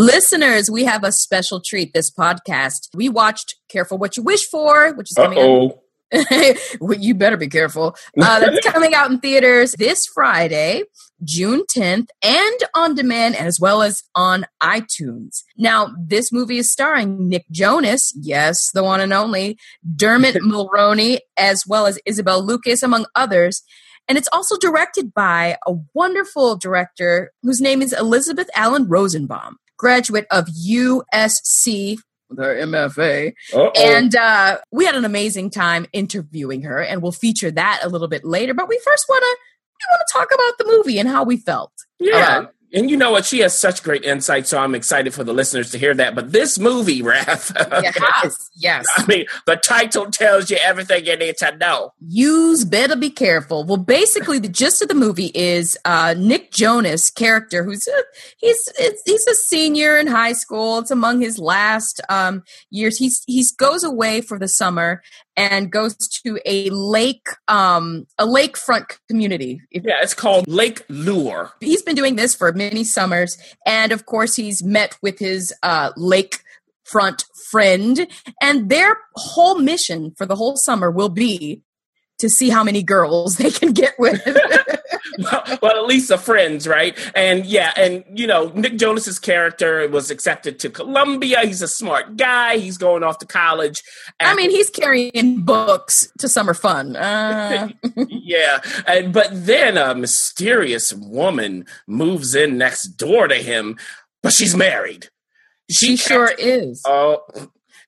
Listeners, we have a special treat this podcast. We watched Careful What You Wish For, which is coming Uh-oh. out. well, you better be careful. Uh, that's coming out in theaters this Friday, June 10th, and on demand, as well as on iTunes. Now, this movie is starring Nick Jonas, yes, the one and only, Dermot Mulroney, as well as Isabel Lucas, among others. And it's also directed by a wonderful director whose name is Elizabeth Allen Rosenbaum, graduate of USC, their MFA. Uh-oh. And uh, we had an amazing time interviewing her, and we'll feature that a little bit later. But we first want to we want to talk about the movie and how we felt. yeah. Um, and you know what? She has such great insight, so I'm excited for the listeners to hear that. But this movie, Ref, yes, yes. I mean, the title tells you everything you need to know. Use better be careful. Well, basically, the gist of the movie is uh, Nick Jonas' character, who's a, he's it's, he's a senior in high school. It's among his last um, years. He's he's goes away for the summer and goes to a lake um, a lakefront community. Yeah, it's called Lake Lure. he's been doing this for many summers and of course he's met with his uh, lakefront friend and their whole mission for the whole summer will be to see how many girls they can get with well, at least the friends, right? And yeah, and you know, Nick Jonas's character was accepted to Columbia. He's a smart guy. He's going off to college. i mean he's carrying books to summer fun uh, yeah, and but then a mysterious woman moves in next door to him, but she's married. she sure catch- is Oh,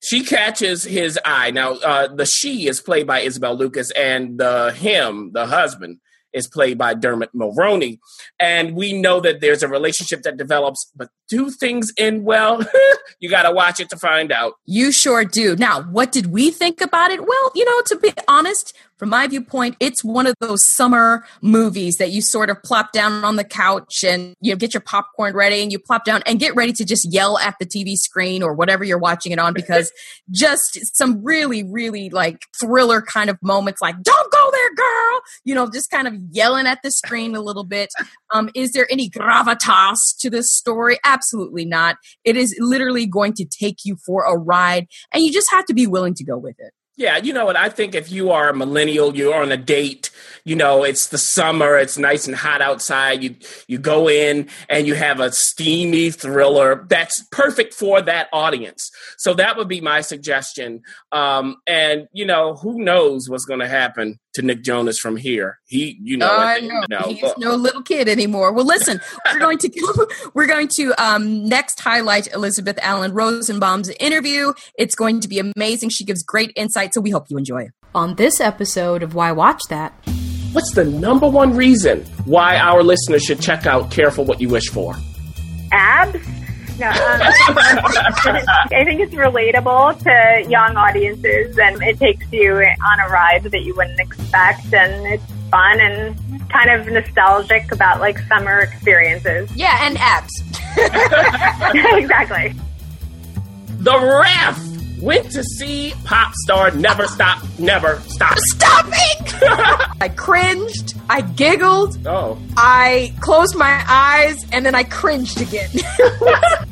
she catches his eye. Now, uh, the she is played by Isabel Lucas, and the him, the husband, is played by Dermot Mulroney. And we know that there's a relationship that develops, but do things end well? you got to watch it to find out. You sure do. Now, what did we think about it? Well, you know, to be honest, from my viewpoint, it's one of those summer movies that you sort of plop down on the couch and you know, get your popcorn ready and you plop down and get ready to just yell at the TV screen or whatever you're watching it on because just some really, really like thriller kind of moments like, don't go girl, you know, just kind of yelling at the screen a little bit. Um, is there any gravitas to this story? Absolutely not. It is literally going to take you for a ride, and you just have to be willing to go with it. Yeah, you know what? I think if you are a millennial, you're on a date, you know, it's the summer, it's nice and hot outside. You you go in and you have a steamy thriller that's perfect for that audience. So that would be my suggestion. Um, and you know, who knows what's going to happen to Nick Jonas from here? He, you know, I at the- know you know, he's no little kid anymore. Well, listen, we're going to we're going to um, next highlight Elizabeth Allen Rosenbaum's interview. It's going to be amazing. She gives great insight, so we hope you enjoy. On this episode of Why Watch That, what's the number one reason why our listeners should check out "Careful What You Wish For"? abs. No, um, I think it's relatable to young audiences, and it takes you on a ride that you wouldn't expect, and it's fun and kind of nostalgic about like summer experiences. yeah, and abs. exactly. The Ref went to see pop star Never Stop, Never Stop. Stop it! I cringed. I giggled. Oh, I closed my eyes, and then I cringed again.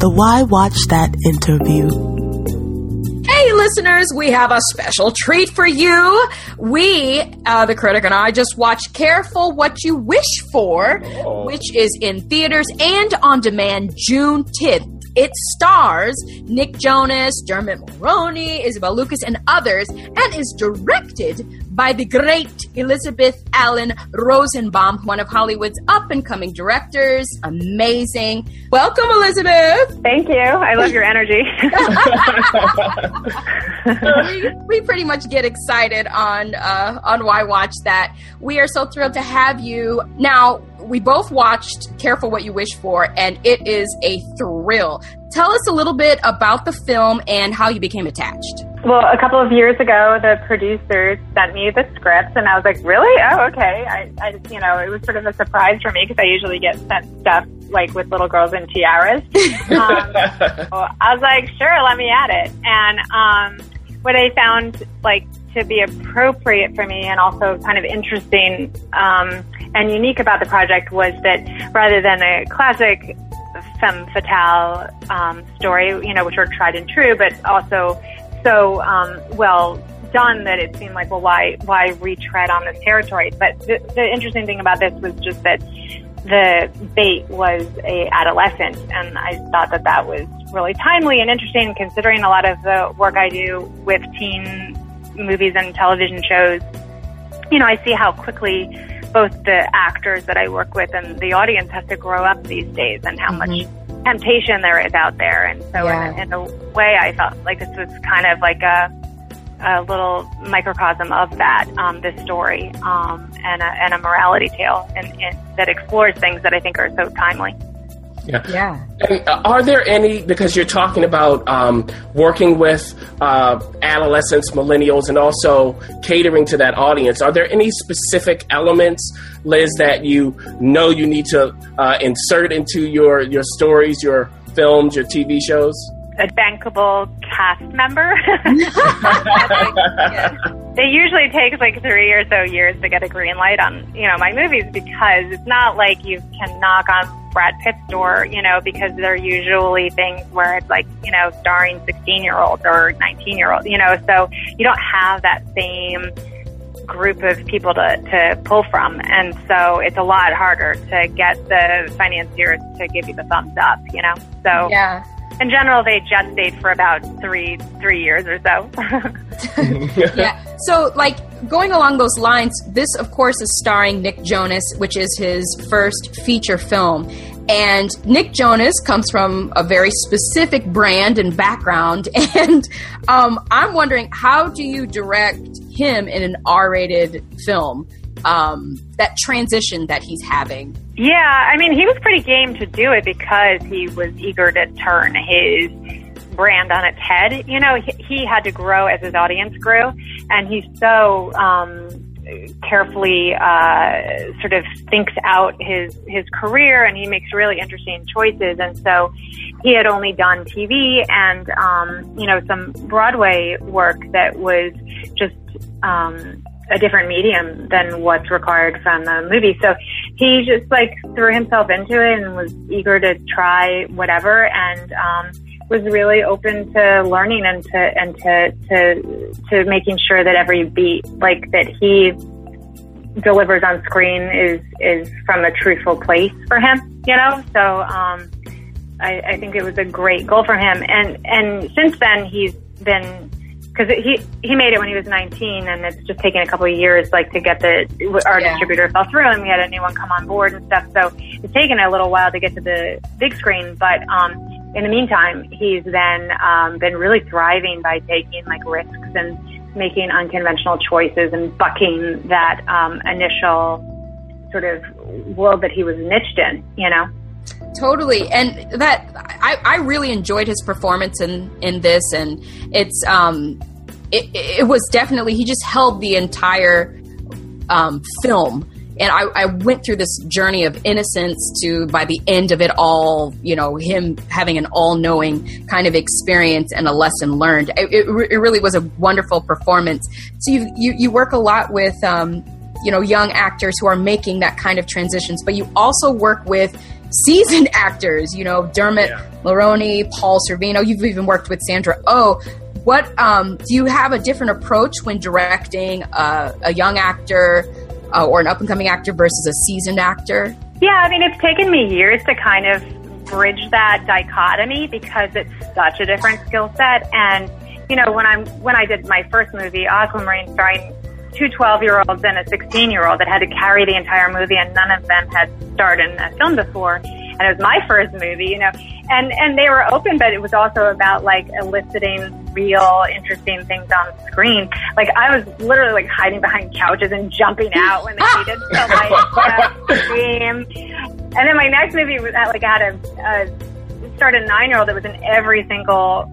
The Why Watch That interview. Hey, listeners, we have a special treat for you. We, uh, the critic and I, just watched Careful What You Wish For, which is in theaters and on demand June 10th. It stars Nick Jonas, Dermot Mulroney, Isabel Lucas, and others, and is directed by the great Elizabeth Allen Rosenbaum, one of Hollywood's up and coming directors. Amazing. Welcome, Elizabeth. Thank you. I love your energy. we, we, pretty much get excited on uh, on why watch that. We are so thrilled to have you. Now, we both watched Careful What You Wish For, and it is a thrill. Tell us a little bit about the film and how you became attached. Well, a couple of years ago, the producers sent me the script, and I was like, "Really? Oh, okay." I, I you know, it was sort of a surprise for me because I usually get sent stuff like with little girls in tiaras. Um, so I was like, "Sure, let me add it." And um, what I found like to be appropriate for me and also kind of interesting um, and unique about the project was that rather than a classic femme fatale um, story, you know, which are tried and true, but also so um, well done that it seemed like, well, why why retread on this territory? But the, the interesting thing about this was just that the bait was a adolescent, and I thought that that was really timely and interesting, considering a lot of the work I do with teen movies and television shows. You know, I see how quickly both the actors that I work with and the audience has to grow up these days, and how mm-hmm. much temptation there is out there. And so, yeah. in, in a way, I felt like this was kind of like a a little microcosm of that, um, this story, um, and, a, and a morality tale and, and that explores things that I think are so timely. Yeah. Yeah. And uh, are there any, because you're talking about um, working with uh, adolescents, millennials, and also catering to that audience, are there any specific elements, Liz, that you know you need to uh, insert into your, your stories, your films, your TV shows? a bankable cast member. it usually takes like three or so years to get a green light on, you know, my movies because it's not like you can knock on Brad Pitt's door, you know, because they're usually things where it's like, you know, starring 16 year olds or 19 year olds, you know, so you don't have that same group of people to, to pull from. And so it's a lot harder to get the financiers to give you the thumbs up, you know? So, yeah in general, they gestate for about three three years or so. yeah. So, like going along those lines, this of course is starring Nick Jonas, which is his first feature film. And Nick Jonas comes from a very specific brand and background. And um, I'm wondering, how do you direct him in an R-rated film? Um, that transition that he's having. Yeah, I mean, he was pretty game to do it because he was eager to turn his brand on its head. You know, he, he had to grow as his audience grew, and he's so um, carefully uh, sort of thinks out his his career, and he makes really interesting choices. And so, he had only done TV and um, you know some Broadway work that was just um, a different medium than what's required from a movie. So he just like threw himself into it and was eager to try whatever and um, was really open to learning and to and to to to making sure that every beat like that he delivers on screen is is from a truthful place for him. You know, so um, I, I think it was a great goal for him. And and since then he's been because he he made it when he was 19, and it's just taken a couple of years, like to get the our yeah. distributor fell through, and we had a new one come on board and stuff. So it's taken a little while to get to the big screen, but um, in the meantime, he's then um, been really thriving by taking like risks and making unconventional choices and bucking that um, initial sort of world that he was niched in, you know. Totally, and that I, I really enjoyed his performance in in this, and it's um, it, it was definitely he just held the entire um, film, and I, I went through this journey of innocence to by the end of it all, you know, him having an all knowing kind of experience and a lesson learned. It, it, it, really was a wonderful performance. So you you, you work a lot with. Um, you know, young actors who are making that kind of transitions, but you also work with seasoned actors, you know, Dermot yeah. Mulroney, Paul Sorvino. You've even worked with Sandra Oh. What um, do you have a different approach when directing a, a young actor uh, or an up and coming actor versus a seasoned actor? Yeah, I mean, it's taken me years to kind of bridge that dichotomy because it's such a different skill set. And you know, when I'm when I did my first movie, Aquamarine, starring two 12 year olds and a 16 year old that had to carry the entire movie, and none of them had starred in a film before. And it was my first movie, you know, and and they were open, but it was also about like eliciting real interesting things on screen. Like I was literally like hiding behind couches and jumping out when they needed to like scream. And then my next movie was like I had a, a started a nine year old that was in every single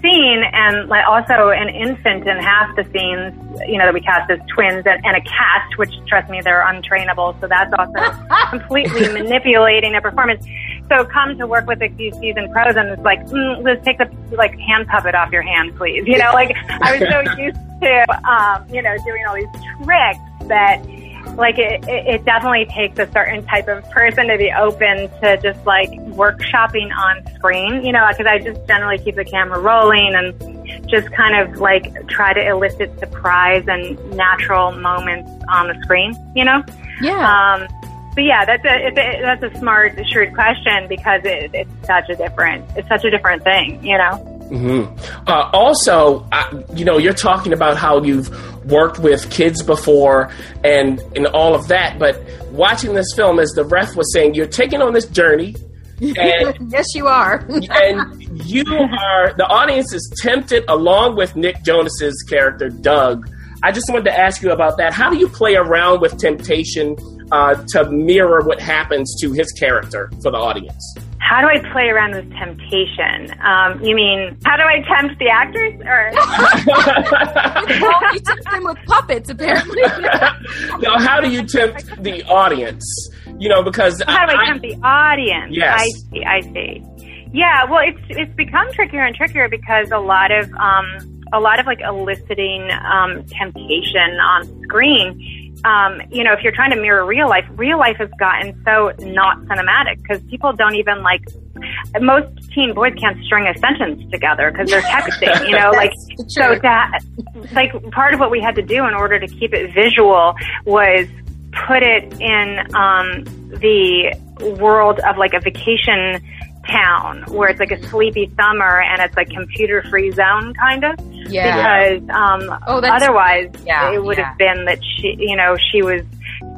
scene and like also an infant in half the scenes, you know, that we cast as twins and, and a cast, which trust me, they're untrainable. So that's also completely manipulating a performance. So come to work with these seasoned pros and it's like, mm, let's take the like hand puppet off your hand, please. You know, like I was so used to, um, you know, doing all these tricks that like it, it definitely takes a certain type of person to be open to just like workshopping on screen, you know, because I just generally keep the camera rolling and just kind of like try to elicit surprise and natural moments on the screen, you know? Yeah. Um, but yeah, that's a, it's a that's a smart, shrewd question because it, it's such a different it's such a different thing, you know. Mm-hmm. Uh, also, uh, you know, you're talking about how you've worked with kids before and and all of that, but watching this film, as the ref was saying, you're taking on this journey. And, yes, you are. and you are the audience is tempted along with Nick Jonas's character Doug. I just wanted to ask you about that. How do you play around with temptation uh, to mirror what happens to his character for the audience? How do I play around with temptation? Um, you mean how do I tempt the actors? Or well, you tempt them with puppets, apparently. now, how do you tempt the audience? You know, because how do I, I tempt the audience? Yes, I see. I see. Yeah, well, it's it's become trickier and trickier because a lot of um, a lot of like eliciting um, temptation on screen um, you know, if you're trying to mirror real life, real life has gotten so not cinematic because people don't even like. Most teen boys can't string a sentence together because they're texting. You know, like so that like part of what we had to do in order to keep it visual was put it in um, the world of like a vacation town where it's like a sleepy summer and it's like computer free zone kind of. Yeah. Because um oh, otherwise yeah, it would yeah. have been that she you know, she was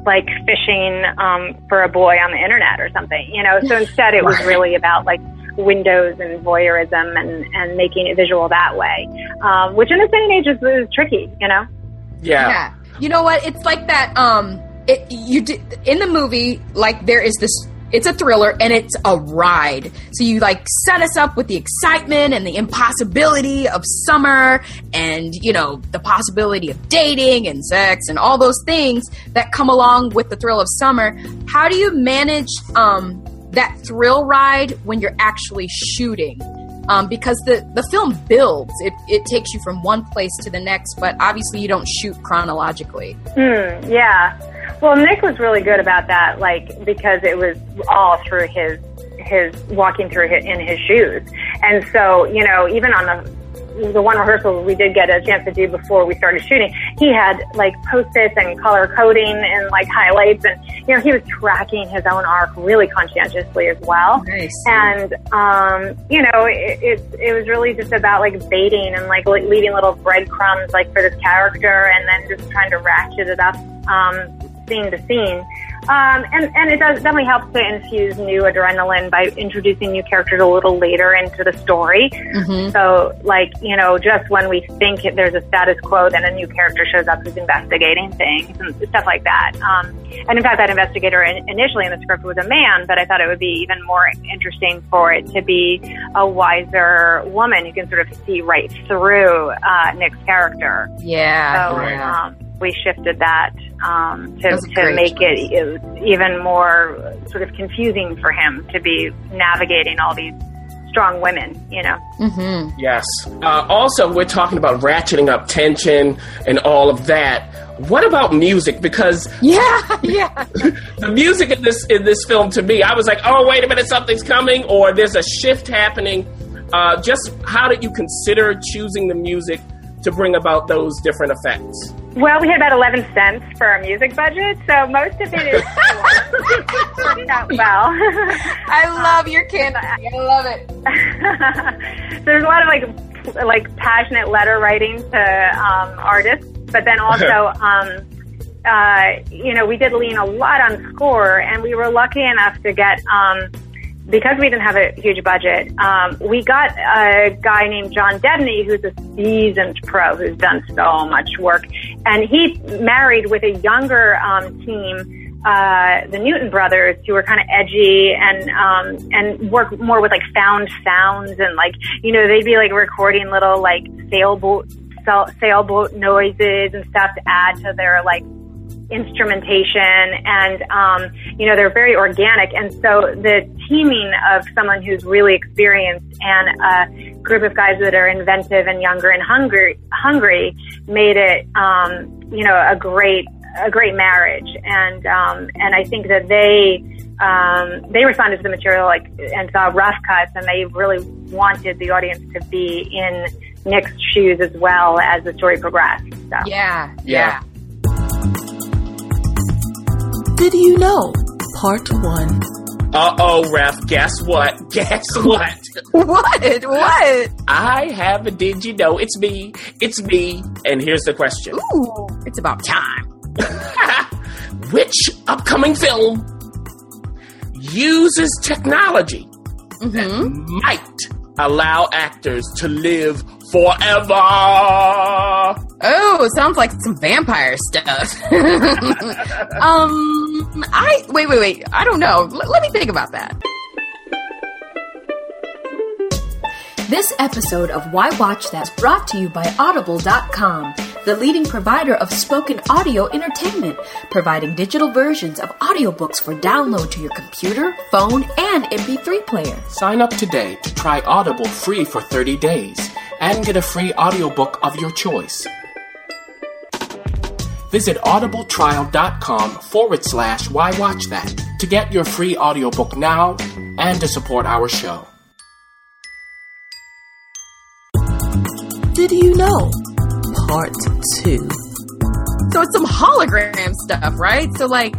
like fishing um for a boy on the internet or something, you know. So instead it was really about like windows and voyeurism and and making it visual that way. Um which in this day and age is, is tricky, you know. Yeah. Yeah. You know what? It's like that um it, you did in the movie like there is this it's a thriller and it's a ride. So you like set us up with the excitement and the impossibility of summer and, you know, the possibility of dating and sex and all those things that come along with the thrill of summer. How do you manage um, that thrill ride when you're actually shooting? Um, because the, the film builds. It, it takes you from one place to the next, but obviously you don't shoot chronologically. Mm, yeah. Well, Nick was really good about that, like because it was all through his his walking through his, in his shoes, and so you know even on the the one rehearsal we did get a chance to do before we started shooting, he had like post-its and color coding and like highlights and, you know, he was tracking his own arc really conscientiously as well. Nice. And, um, you know, it, it, it was really just about like baiting and like leaving little breadcrumbs like for this character and then just trying to ratchet it up, um, scene to scene. Um, and, and it does definitely help to infuse new adrenaline by introducing new characters a little later into the story. Mm-hmm. So, like, you know, just when we think there's a status quo, then a new character shows up who's investigating things and stuff like that. Um, and in fact, that investigator in, initially in the script was a man, but I thought it would be even more interesting for it to be a wiser woman who can sort of see right through uh, Nick's character. Yeah. So. Um, we shifted that um, to, to make it, it even more sort of confusing for him to be navigating all these strong women, you know. Mm-hmm. Yes. Uh, also, we're talking about ratcheting up tension and all of that. What about music? Because yeah, yeah, the music in this in this film to me, I was like, oh wait a minute, something's coming, or there's a shift happening. Uh, just how did you consider choosing the music to bring about those different effects? Well, we had about 11 cents for our music budget, so most of it is worked out well. I love your candy. I love it. There's a lot of like like passionate letter writing to um, artists but then also, um, uh, you know, we did lean a lot on score, and we were lucky enough to get. Um, because we didn't have a huge budget, um, we got a guy named John Debney, who's a seasoned pro who's done so much work, and he married with a younger um, team, uh, the Newton brothers, who were kind of edgy and um, and work more with like found sounds and like you know they'd be like recording little like sailboat sailboat noises and stuff to add to their like instrumentation and um, you know they're very organic and so the teaming of someone who's really experienced and a group of guys that are inventive and younger and hungry hungry made it um, you know a great a great marriage and um, and I think that they um, they responded to the material like and saw rough cuts and they really wanted the audience to be in Nick's shoes as well as the story progressed. So. Yeah, yeah. Did you know? Part 1. Uh oh, Ref, guess what? Guess what? What? What? I have a did you know? It's me. It's me. And here's the question Ooh, it's about time. Which upcoming film uses technology that might allow actors to live forever? Oh, sounds like some vampire stuff. um, I wait, wait, wait. I don't know. L- let me think about that. This episode of Why Watch That is brought to you by Audible.com, the leading provider of spoken audio entertainment, providing digital versions of audiobooks for download to your computer, phone, and MP3 player. Sign up today to try Audible free for 30 days and get a free audiobook of your choice. Visit audibletrial.com forward slash why watch that to get your free audiobook now and to support our show. Did you know? Part 2. So it's some hologram stuff, right? So like.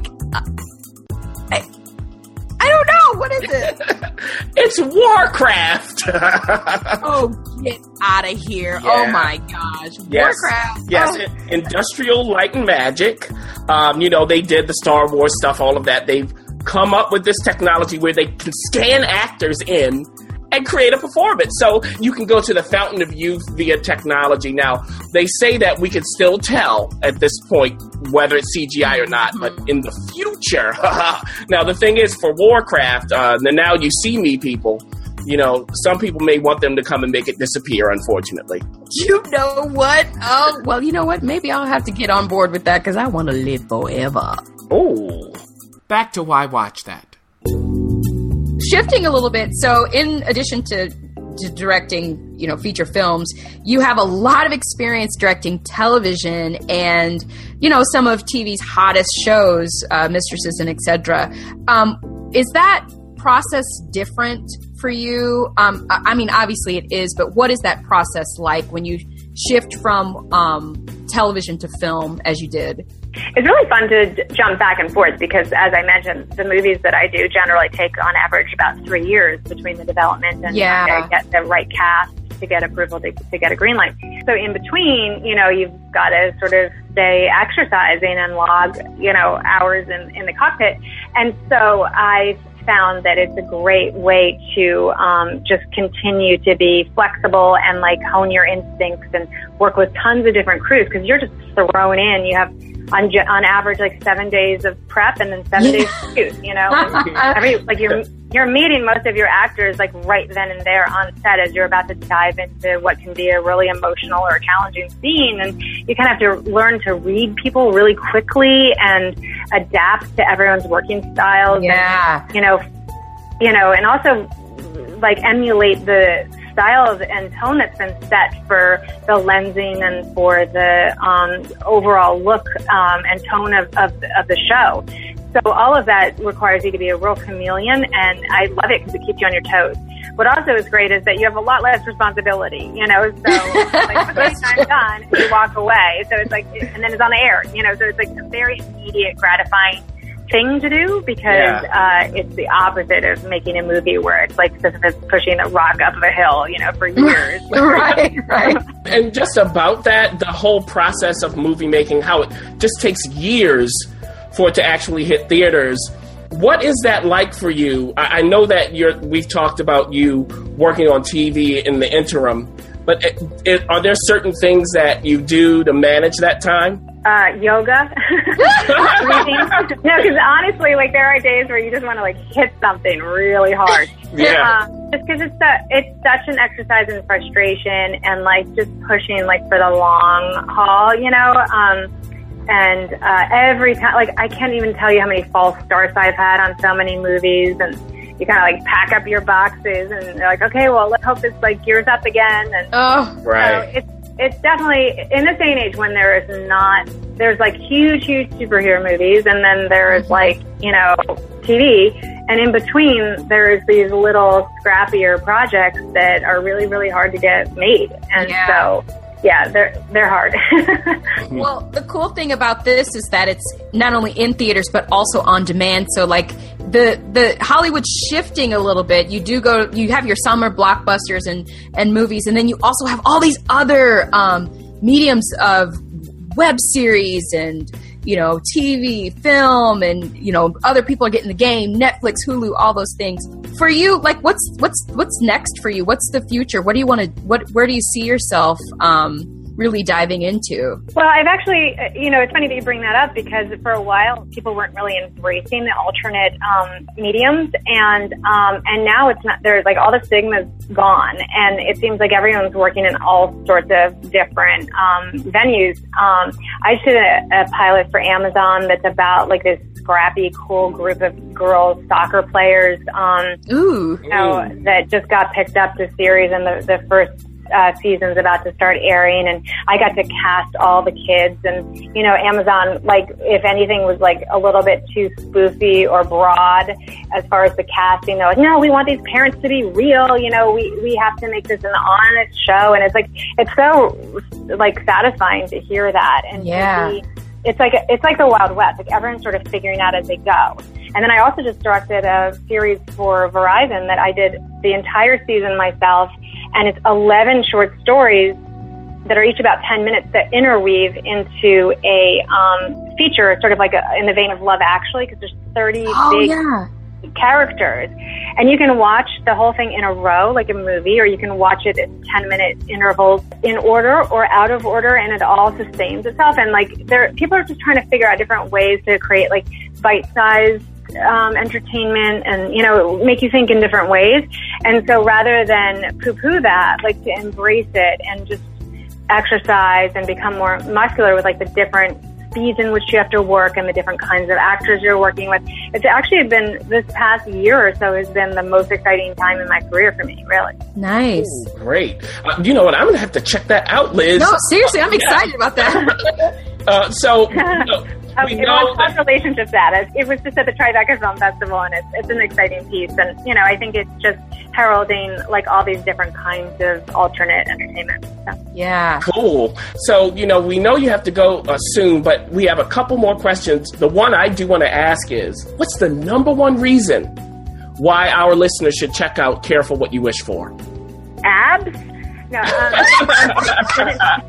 What is it? It's Warcraft. oh, get out of here! Oh my gosh, Yes. Warcraft. Yes, Oh. industrial light and magic. Um, you know, they did the Star Wars stuff, all of that. They've come up with this technology where they can scan actors in and create a performance. So you can go to the fountain of youth via technology. Now, they say that we can still tell at this point whether it's CGI or not, but in the future. now, the thing is, for Warcraft, uh, the Now You See Me people, you know, some people may want them to come and make it disappear, unfortunately. You know what? Oh, well, you know what? Maybe I'll have to get on board with that because I want to live forever. Oh. Back to Why Watch That. Shifting a little bit, so in addition to, to directing, you know, feature films, you have a lot of experience directing television and, you know, some of TV's hottest shows, uh, Mistresses and etc. Um, is that process different for you? Um, I mean, obviously it is, but what is that process like when you shift from um, television to film as you did? It's really fun to jump back and forth because, as I mentioned, the movies that I do generally take on average about three years between the development and Yeah. get the right cast to get approval to, to get a green light. So in between, you know, you've got to sort of stay exercising and log, you know, hours in, in the cockpit. And so I found that it's a great way to um, just continue to be flexible and like hone your instincts and work with tons of different crews because you're just thrown in. You have on on average like seven days of prep and then seven days of shoot. You know, every like you're you're meeting most of your actors like right then and there on set as you're about to dive into what can be a really emotional or challenging scene, and you kind of have to learn to read people really quickly and adapt to everyone's working styles. Yeah. And, you know, you know, and also like emulate the styles and tone that's been set for the lensing and for the um, overall look um, and tone of, of, of the show. So all of that requires you to be a real chameleon, and I love it because it keeps you on your toes. What also is great is that you have a lot less responsibility, you know. So like the time's done, and you walk away. So it's like, and then it's on the air, you know. So it's like a very immediate, gratifying thing to do because uh, it's the opposite of making a movie where it's like Sisyphus pushing a rock up a hill, you know, for years. right, right. And just about that, the whole process of movie making, how it just takes years for it to actually hit theaters. What is that like for you? I, I know that you're. We've talked about you working on TV in the interim, but it, it, are there certain things that you do to manage that time? Uh, yoga. Reading. no, because honestly, like there are days where you just want to like hit something really hard. Yeah. Um, just because it's su- it's such an exercise in frustration and like just pushing like for the long haul, you know. Um, and uh, every time, like I can't even tell you how many false starts I've had on so many movies and. You kind of like pack up your boxes and they're like, okay, well, let's hope this like gears up again. And Oh, Right. so it's it's definitely in this day and age when there is not there's like huge huge superhero movies and then there's like you know TV and in between there's these little scrappier projects that are really really hard to get made and Yeah. so yeah they're they're hard Well, the cool thing about this is that it's not only in theaters but also on demand. So, like the the Hollywood's shifting a little bit. You do go, you have your summer blockbusters and and movies, and then you also have all these other um, mediums of web series and you know TV, film, and you know other people are getting the game. Netflix, Hulu, all those things. For you, like what's what's what's next for you? What's the future? What do you want to? What where do you see yourself? Um, really diving into Well, I've actually, uh, you know, it's funny that you bring that up because for a while people weren't really embracing the alternate um, mediums, and um, and now it's not. There's like all the stigma's gone, and it seems like everyone's working in all sorts of different um, venues. Um, I just did a, a pilot for Amazon that's about like this scrappy, cool group of girls soccer players. Um, ooh you know, that just got picked up to series and the, the first uh, season's about to start airing and I got to cast all the kids and, you know, Amazon, like, if anything was like a little bit too spoofy or broad as far as the casting, they're like, no, we want these parents to be real, you know, we, we have to make this an honest show. And it's like, it's so, like, satisfying to hear that and to Yeah. be it's like it's like the Wild West. Like everyone's sort of figuring out as they go. And then I also just directed a series for Verizon that I did the entire season myself, and it's 11 short stories that are each about 10 minutes that interweave into a um, feature, sort of like a, in the vein of Love Actually, because there's 30 oh big yeah characters. And you can watch the whole thing in a row, like a movie, or you can watch it in 10 minute intervals in order or out of order, and it all sustains itself. And like, there, people are just trying to figure out different ways to create like bite sized um, entertainment and, you know, make you think in different ways. And so rather than poo poo that, like to embrace it and just exercise and become more muscular with like the different speeds in which you have to work and the different kinds of actors you're working with. It's actually been this past year or so has been the most exciting time in my career for me, really. nice Great. Uh, you know what? I'm going to have to check that out, Liz. no seriously i'm excited about that Uh, so, you know, Um, we it know was that- relationship status. It was just at the Tribeca Film Festival, and it's it's an exciting piece. And you know, I think it's just heralding like all these different kinds of alternate entertainment. So. yeah Cool. So, you know, we know you have to go uh, soon, but we have a couple more questions. The one I do want to ask is what's the number one reason why our listeners should check out Careful What You Wish For? abs. No, um,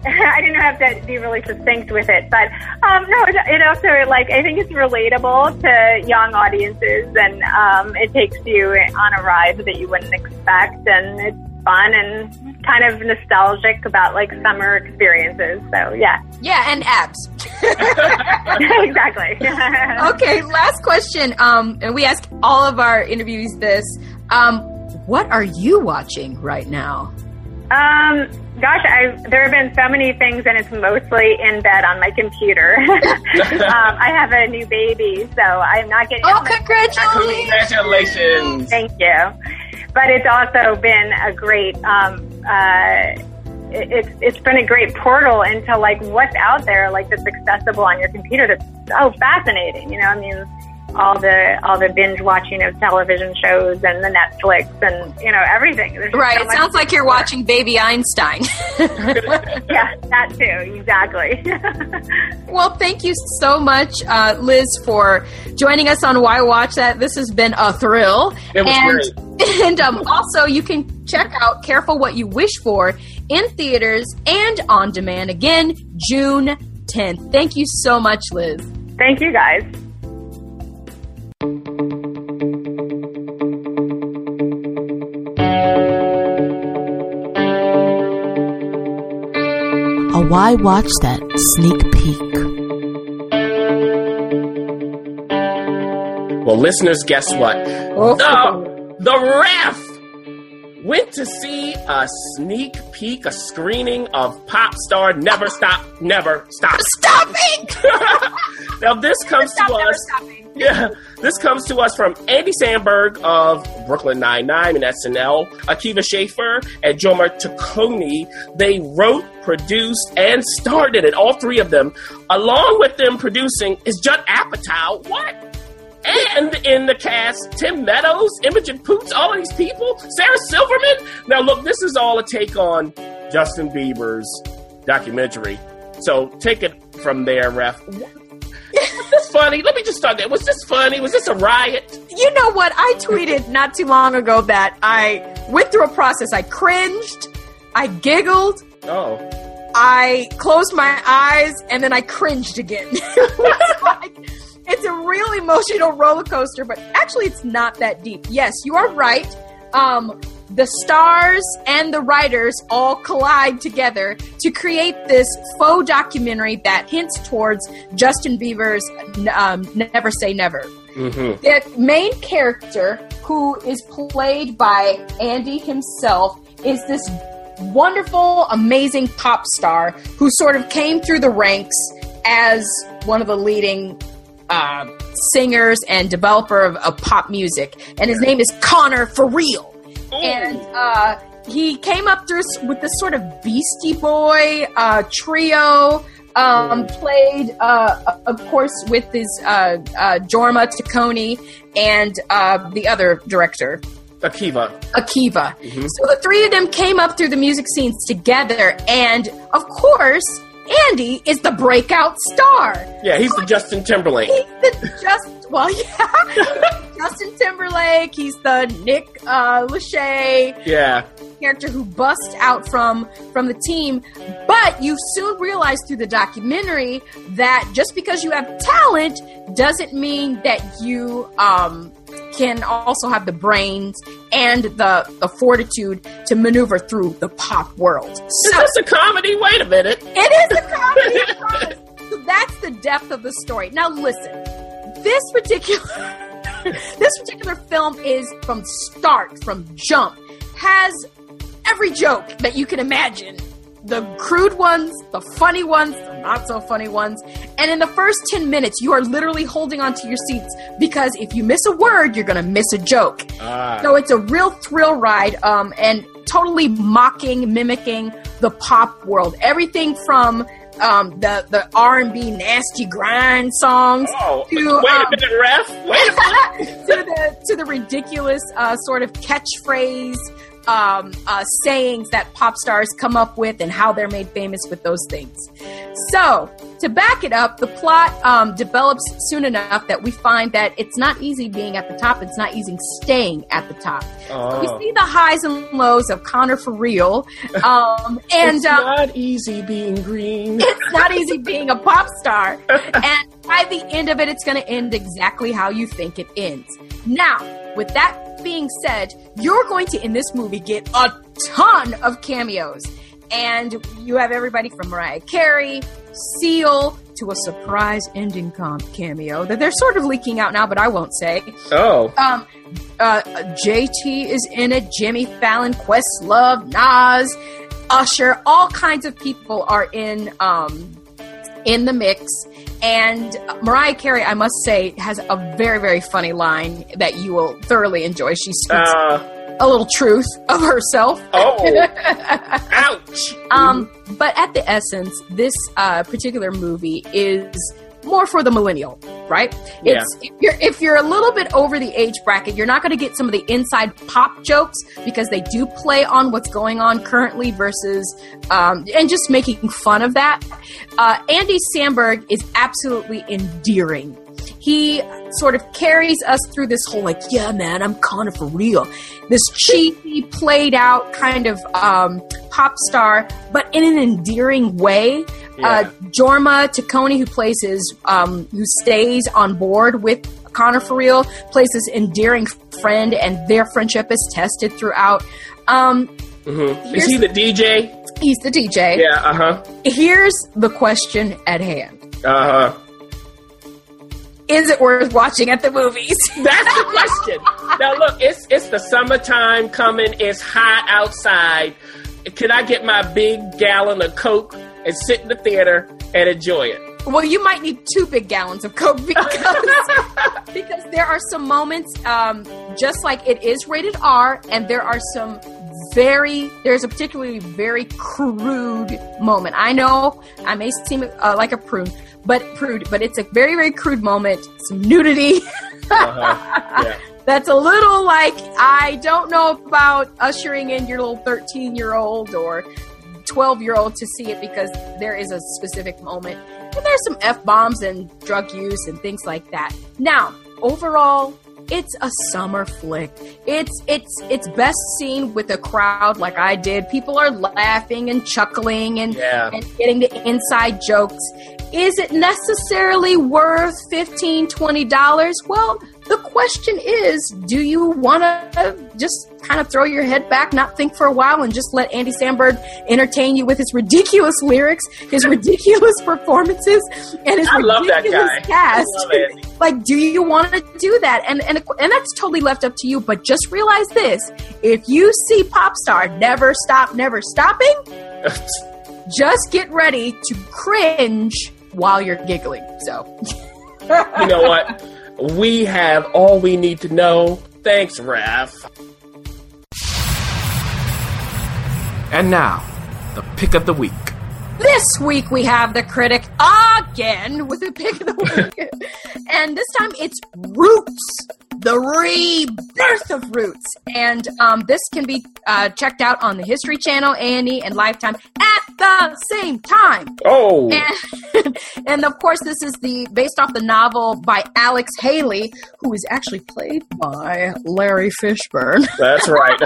I didn't have to be really succinct with it, but um, no, it, it also like I think it's relatable to young audiences, and um, it takes you on a ride that you wouldn't expect, and it's fun and kind of nostalgic about like summer experiences. So yeah, yeah and abs exactly. okay last question um and we ask all of our interviews this um what are you watching right now Um, gosh, I there have been so many things, and it's mostly in bed on my computer. um, I have a new baby, so I'm not getting. oh congratulations Congratulations. Thank you. But it's also been a great. Um, uh, it- it's it's been a great portal into like what's out there, like that's accessible on your computer. That's so fascinating. You know, I mean, all the all the binge watching of television shows and the Netflix and you know everything. There's Right. so It sounds like you're watching Baby Einstein. yeah, that too, exactly. well, thank you so much, uh, Liz, for joining us on Why Watch That. This has been a thrill. It was and, And um, also, you can check out Careful What You Wish For in theaters and on demand again June 10th. Thank you so much, Liz. Thank you guys. Why Watch That sneak peek. Well, listeners, guess what? Oh. The, the ref went to see a sneak peek, a screening of Pop Star Never Stop, Never Stop. Stopping! now, this comes Stop, to never us. Yeah, this comes to us from Andy Samberg of Brooklyn Nine-Nine and SNL, Akiva Schaffer, and Jorma Taccone. They wrote, produced, and starred in it, all three of them. Along with them producing is Judd Apatow. What? And in the cast, Tim Meadows, Imogen Poots, all these people, Sarah Silverman. Now, look, this is all a take on Justin Bieber's documentary. So take it from there, ref. This funny? Let me just start there. Was this funny? Was this a riot? You know what? I tweeted not too long ago that I went through a process. I cringed, I giggled, Oh. I closed my eyes, and then I cringed again. it's, like, it's a real emotional roller coaster, but actually, it's not that deep. Yes, you are right. Um, the stars and the writers all collide together to create this faux documentary that hints towards Justin Bieber's um, Never Say Never. Mm-hmm. The main character, who is played by Andy himself, is this wonderful, amazing pop star who sort of came through the ranks as one of the leading uh, singers and developer of, of pop music. And his name is Connor for real. And uh, he came up through with this sort of Beastie Boy uh, trio. Um, played, uh, of course, with his uh, uh, Jorma Taccone and uh, the other director, Akiva. Akiva. So the three of them came up through the music scenes together, and of course, Andy is the breakout star. Yeah, he's the Justin Timberlake. He's the just well, yeah, Justin Timberlake. He's the Nick uh, Lachey Yeah. character who busts out from from the team. But you soon realize through the documentary that just because you have talent doesn't mean that you um, can also have the brains and the the fortitude to maneuver through the pop world. Is So this a comedy? Wait a minute. it is a comedy. So that's the depth of the story. Now listen, this particular this particular film is from start, from jump, has every joke that you can imagine. The crude ones, the funny ones, the not so funny ones. And in the first 10 minutes, you are literally holding onto your seats because if you miss a word, you're going to miss a joke. Ah. So it's a real thrill ride, um, and totally mocking, mimicking the pop world. Everything from um, the the R and B nasty grind songs Oh, to, wait um, a minute, ref. Wait a minute. to the to the ridiculous uh, sort of catchphrase um, uh, sayings that pop stars come up with and how they're made famous with those things. So, to back it up, the plot um, develops soon enough that we find that it's not easy being at the top. It's not easy staying at the top. Oh. We see the highs and lows of Connor for real, um, and it's um, not easy being green. it's not easy being a pop star. And by the end of it, it's going to end exactly how you think it ends. Now, with that being said, you're going to, in this movie, get a ton of cameos. And you have everybody from Mariah Carey, Seal, to a surprise ending comp cameo that they're sort of leaking out now, but I won't say. Oh. Um, uh, JT is in it. Jimmy Fallon, Questlove, Nas, Usher, all kinds of people are in um, in the mix. And Mariah Carey, I must say, has a very very funny line that you will thoroughly enjoy. She speaks Uh, a little truth of herself. oh. Ouch. Um, but at the essence, this uh, particular movie is more for the millennial, right? It's if you're if you're a little bit over the age bracket, you're not going to get some of the inside pop jokes because they do play on what's going on currently versus um, and just making fun of that. Uh, Andy Samberg is absolutely endearing. He sort of carries us through this whole like, yeah, man, I'm kind of for real. This cheesy, played out kind of um, pop star, but in an endearing way. Yeah. Uh, Jorma Taccone, who plays his, um, who stays on board with Connor for real, plays this endearing friend, and their friendship is tested throughout. Um, Mhm. Is he the DJ? he's the DJ. Yeah. Uh huh. Here's the question at hand: Uh huh. Is it worth watching at the movies? That's the question. now look, it's it's the summertime coming. It's hot outside. Can I get my big gallon of Coke and sit in the theater and enjoy it? Well, you might need two big gallons of Coke because because there are some moments, um, just like it is rated R, and there are some very there's a particularly very crude moment. I know I may seem uh, like a prune, but prude, but it's a very very crude moment. Some nudity. Uh-huh. Yeah. That's a little like I don't know about ushering in your little 13 year old or 12 year old to see it because there is a specific moment. And there's some F bombs and drug use and things like that. Now, overall, it's a summer flick. It's it's it's best seen with a crowd like I did. People are laughing and chuckling and, Yeah. and getting the inside jokes. Is it necessarily worth 15 $20? Well, question is, do you want to just kind of throw your head back, not think for a while, and just let Andy Samberg entertain you with his ridiculous lyrics, his ridiculous performances, and his I love that ridiculous guy. cast? I love Andy. like, do you want to do that? And and and that's totally left up to you. But just realize this: if you see pop star never stop, never stopping, just get ready to cringe while you're giggling. So. you know what? We have all we need to know. Thanks, Ref. And now, the pick of the week. This week we have the critic again with the pick of the week. and this time it's Roots, the rebirth of Roots. And um, this can be uh, checked out on the History Channel, A&E, and Lifetime at the same time. Oh, And, and of course, this is the based off the novel by Alex Haley, who is actually played by Larry Fishburne. that's right.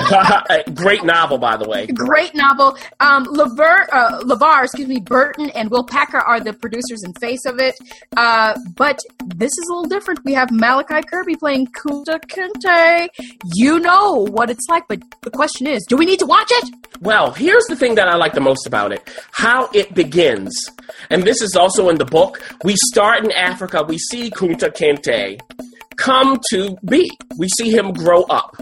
Great novel, by the way. Great novel. Um, Lever, uh, LeVar, excuse me, Burton and Will Packer are the producers and face of it. Uh, but this is a little different. We have Malachi Kirby playing Kunta Kinte. You know what it's like, but the question is, do we need to watch it? Well, here's the thing that I like the most about it how it begins. And this is also in the book. We start in Africa, we see Kunta Kinte come to be. We see him grow up.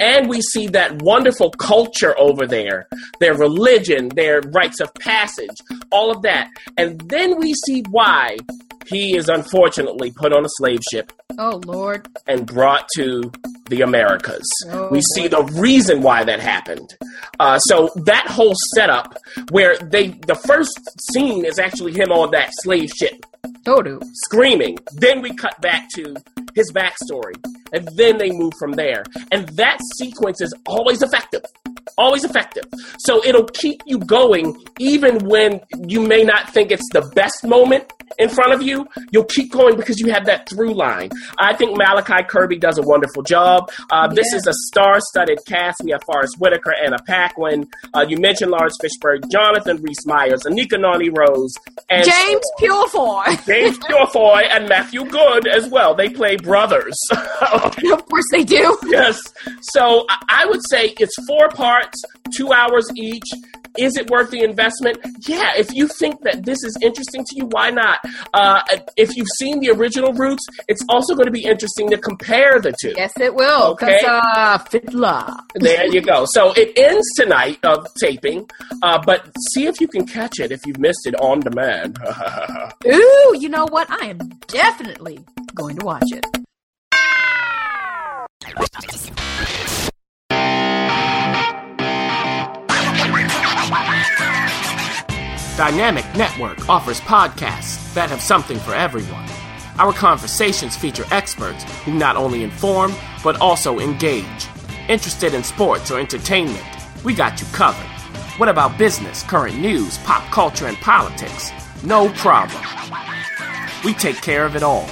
And we see that wonderful culture over there, their religion, their rites of passage, all of that. And then we see why he is unfortunately put on a slave ship Oh Lord. and brought to the Americas. Oh, we see the reason why that happened. Uh, so that whole setup, where they the first scene is actually him on that slave ship Dodo. screaming. Then we cut back to his backstory, and then they move from there. And that sequence is always effective. Always effective. So it'll keep you going even when you may not think it's the best moment in front of you. You'll keep going because you have that through line. I think Malachi Kirby does a wonderful job. Uh, This Yeah. is a star studded cast. We have Forest Whitaker, Anna Paquin. Uh, you mentioned Laurence Fishburne, Jonathan Rhys Myers, Anika Noni Rose, and James Purefoy. James Purefoy and Matthew Goode as well. They play brothers. of course they do. yes. So I would say it's four parts, two hours each. Is it worth the investment? Yeah. If you think that this is interesting to you, why not? Uh, if you've seen the original Roots, it's also going to be interesting to compare the two. Yes, it will. Okay. uh, Fiddler. There you go. So it ends tonight of taping, uh, but see if you can catch it if you've missed it on demand. Ooh, you know what? I am definitely going to watch it. Dynamic Network offers podcasts that have something for everyone. Our conversations feature experts who not only inform, but also engage. Interested in sports or entertainment? We got you covered. What about business, current news, pop culture, and politics? No problem. We take care of it all.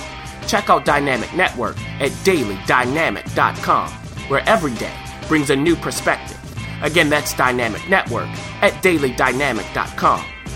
Check out Dynamic Network at dailydynamic.com, where every day brings a new perspective. Again, that's Dynamic Network at dailydynamic.com.